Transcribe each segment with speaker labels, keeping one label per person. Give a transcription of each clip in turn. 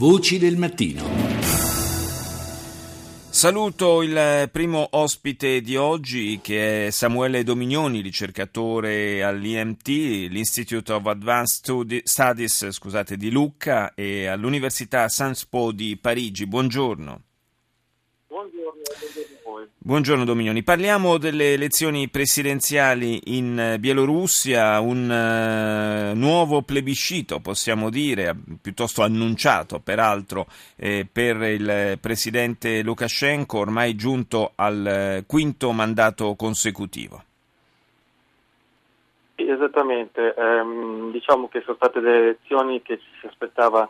Speaker 1: Voci del mattino.
Speaker 2: Saluto il primo ospite di oggi che è Samuele Dominioni, ricercatore all'IMT, l'Institute of Advanced Studies scusate, di Lucca e all'Università Sciences Po di Parigi. Buongiorno. Buongiorno Dominioni, parliamo delle elezioni presidenziali in Bielorussia, un uh, nuovo plebiscito possiamo dire, piuttosto annunciato peraltro eh, per il presidente Lukashenko, ormai giunto al quinto mandato consecutivo.
Speaker 3: Esattamente, ehm, diciamo che sono state le elezioni che ci si aspettava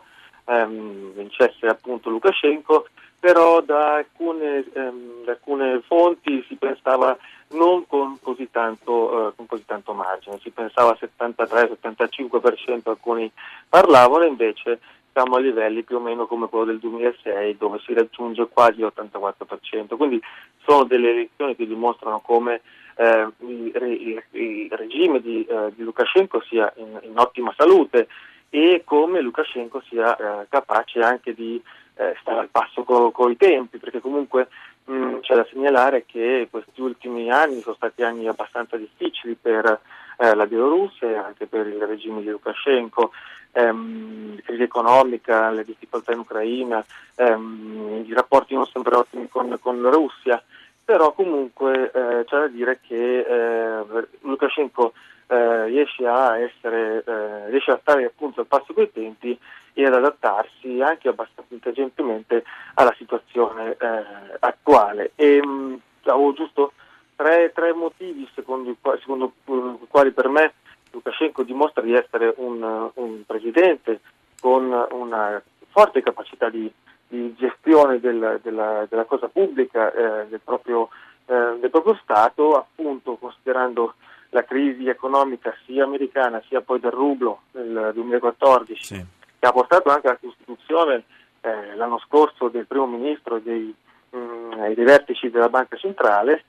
Speaker 3: ehm, vincesse appunto Lukashenko però da alcune, ehm, da alcune fonti si pensava non con così tanto, eh, con così tanto margine, si pensava 73-75%, alcuni parlavano, invece siamo a livelli più o meno come quello del 2006 dove si raggiunge quasi l'84%, quindi sono delle elezioni che dimostrano come eh, il, il, il, regime di, eh, di Lukashenko sia in, in, ottima salute e come Lukashenko sia eh, capace anche di eh, stare al passo con, con i tempi, perché comunque mh, mm, c'è da segnalare che questi ultimi anni sono stati anni abbastanza difficili per eh, la Bielorussia e anche per il regime di Lukashenko, ehm, crisi economica, le difficoltà in Ucraina, ehm, i rapporti non sempre ottimi con, con la Russia, però comunque eh, c'è da dire che eh, Lukashenko eh, riesce a essere, eh, riesce a stare appunto al passo coi tempi e ad adattarsi anche abbastanza intelligentemente alla situazione eh, attuale. E, mh, avevo giusto tre, tre motivi secondo secondo i quali per me Lukashenko dimostra di essere un, un presidente con una forte capacità di, di gestione del, della, della, cosa pubblica eh, del, proprio, eh, del, proprio, Stato, appunto considerando la crisi economica sia americana sia poi del rublo nel 2014, sì. che ha portato anche alla costituzione eh, l'anno scorso del primo ministro e dei, mm, dei, vertici della banca centrale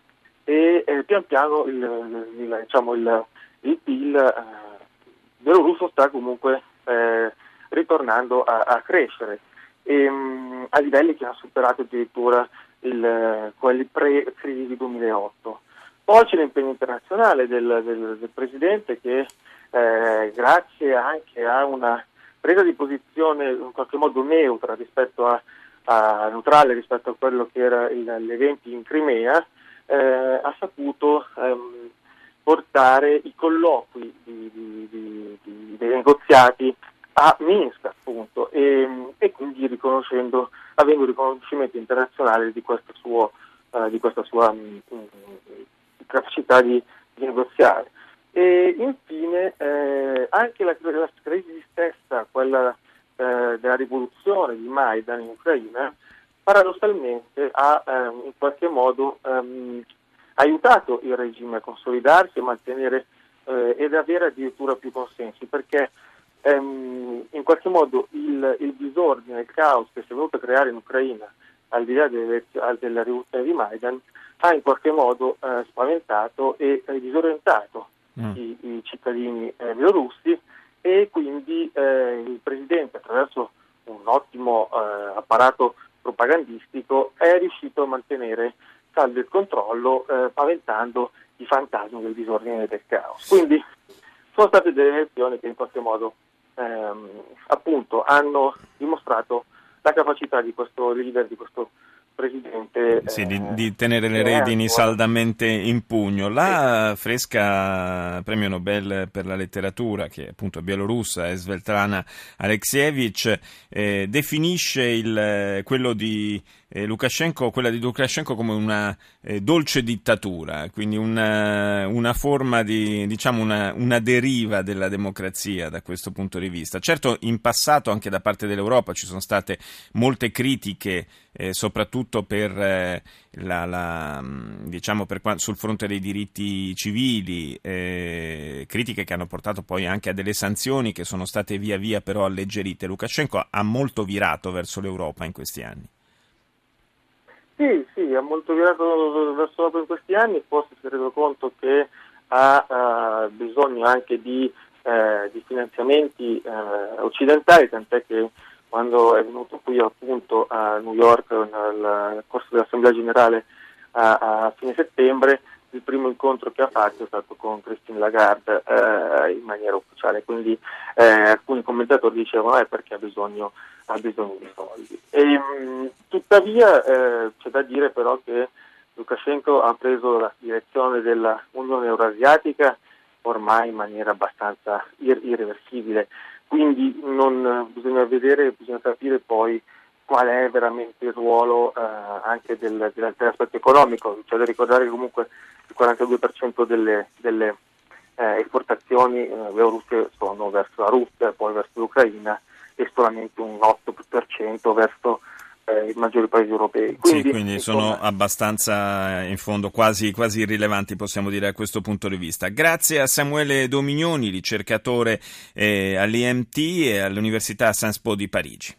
Speaker 3: e eh, pian piano il, il, diciamo, il, il PIL eh, belorusso sta comunque eh, ritornando a, a crescere e, mh, mm, a livelli che hanno superato addirittura il, quelli pre-crisi 2008. Poi c'è l'impegno internazionale del, del, del Presidente che eh, grazie anche a una presa di posizione in qualche modo neutra rispetto a, a neutrale rispetto a quello che erano gli eventi in Crimea, eh, ha saputo ehm, portare i colloqui di, di, di, dei negoziati a Minsk appunto e, e quindi avendo riconoscimento internazionale di, suo, uh, di questa sua mh, capacità di, di negoziare. E infine eh, anche la, la, crisi stessa, quella eh, della rivoluzione di Maidan in Ucraina, paradossalmente ha ehm, in qualche modo ehm, aiutato il regime a consolidarsi e mantenere eh, ed avere addirittura più consensi, perché ehm, in qualche modo il, il, disordine, il caos che si è venuto a creare in Ucraina, al di là delle, della rivoluzione di Maidan, ha in qualche modo eh, spaventato e eh, disorientato mm. i, i, cittadini eh, bielorussi e quindi eh, il Presidente attraverso un ottimo eh, apparato propagandistico è riuscito a mantenere saldo il controllo eh, paventando i fantasmi del disordine e del caos. Quindi sono state delle elezioni che in qualche modo ehm, appunto hanno dimostrato la capacità di questo leader, di questo Presidente.
Speaker 2: Sì, di, eh, di, tenere le redini saldamente in pugno. La fresca premio Nobel per la letteratura, che è appunto bielorussa, è Svetlana Alexievich, eh, definisce il, quello di eh, Lukashenko, quella di Lukashenko come una eh, dolce dittatura, quindi una, una forma di, diciamo, una, una, deriva della democrazia da questo punto di vista. Certo, in passato anche da parte dell'Europa ci sono state molte critiche, eh, soprattutto per, eh, la, la, diciamo per, sul fronte dei diritti civili, eh, critiche che hanno portato poi anche a delle sanzioni che sono state via via però alleggerite. Lukashenko ha molto virato verso l'Europa in questi anni.
Speaker 3: Sì, sì, ha molto virato verso l'Europa in questi anni, forse si è reso conto che ha uh, bisogno anche di, uh, di finanziamenti uh, occidentali, tant'è che quando è venuto qui appunto a New York nel corso dell'Assemblea Generale a, a fine settembre, il primo incontro che ha fatto è stato con Christine Lagarde eh, in maniera ufficiale, quindi eh, alcuni commentatori dicevano eh, perché ha bisogno, ha bisogno di soldi. E, mh, tuttavia eh, c'è da dire però che Lukashenko ha preso la direzione dell'Unione Eurasiatica ormai in maniera abbastanza ir- irreversibile, quindi non, bisogna vedere, bisogna capire poi qual è veramente il ruolo eh, anche del, dell'aspetto economico. C'è da ricordare che comunque il 42% delle, delle eh, esportazioni eh, bielorusse sono verso la Russia, poi verso l'Ucraina e solamente un 8% verso eh, i maggiori paesi europei.
Speaker 2: Quindi, sì, quindi sono abbastanza in fondo quasi, quasi, irrilevanti possiamo dire a questo punto di vista. Grazie a Samuele Dominioni, ricercatore eh, all'IMT e all'Università Sciences Po di Parigi.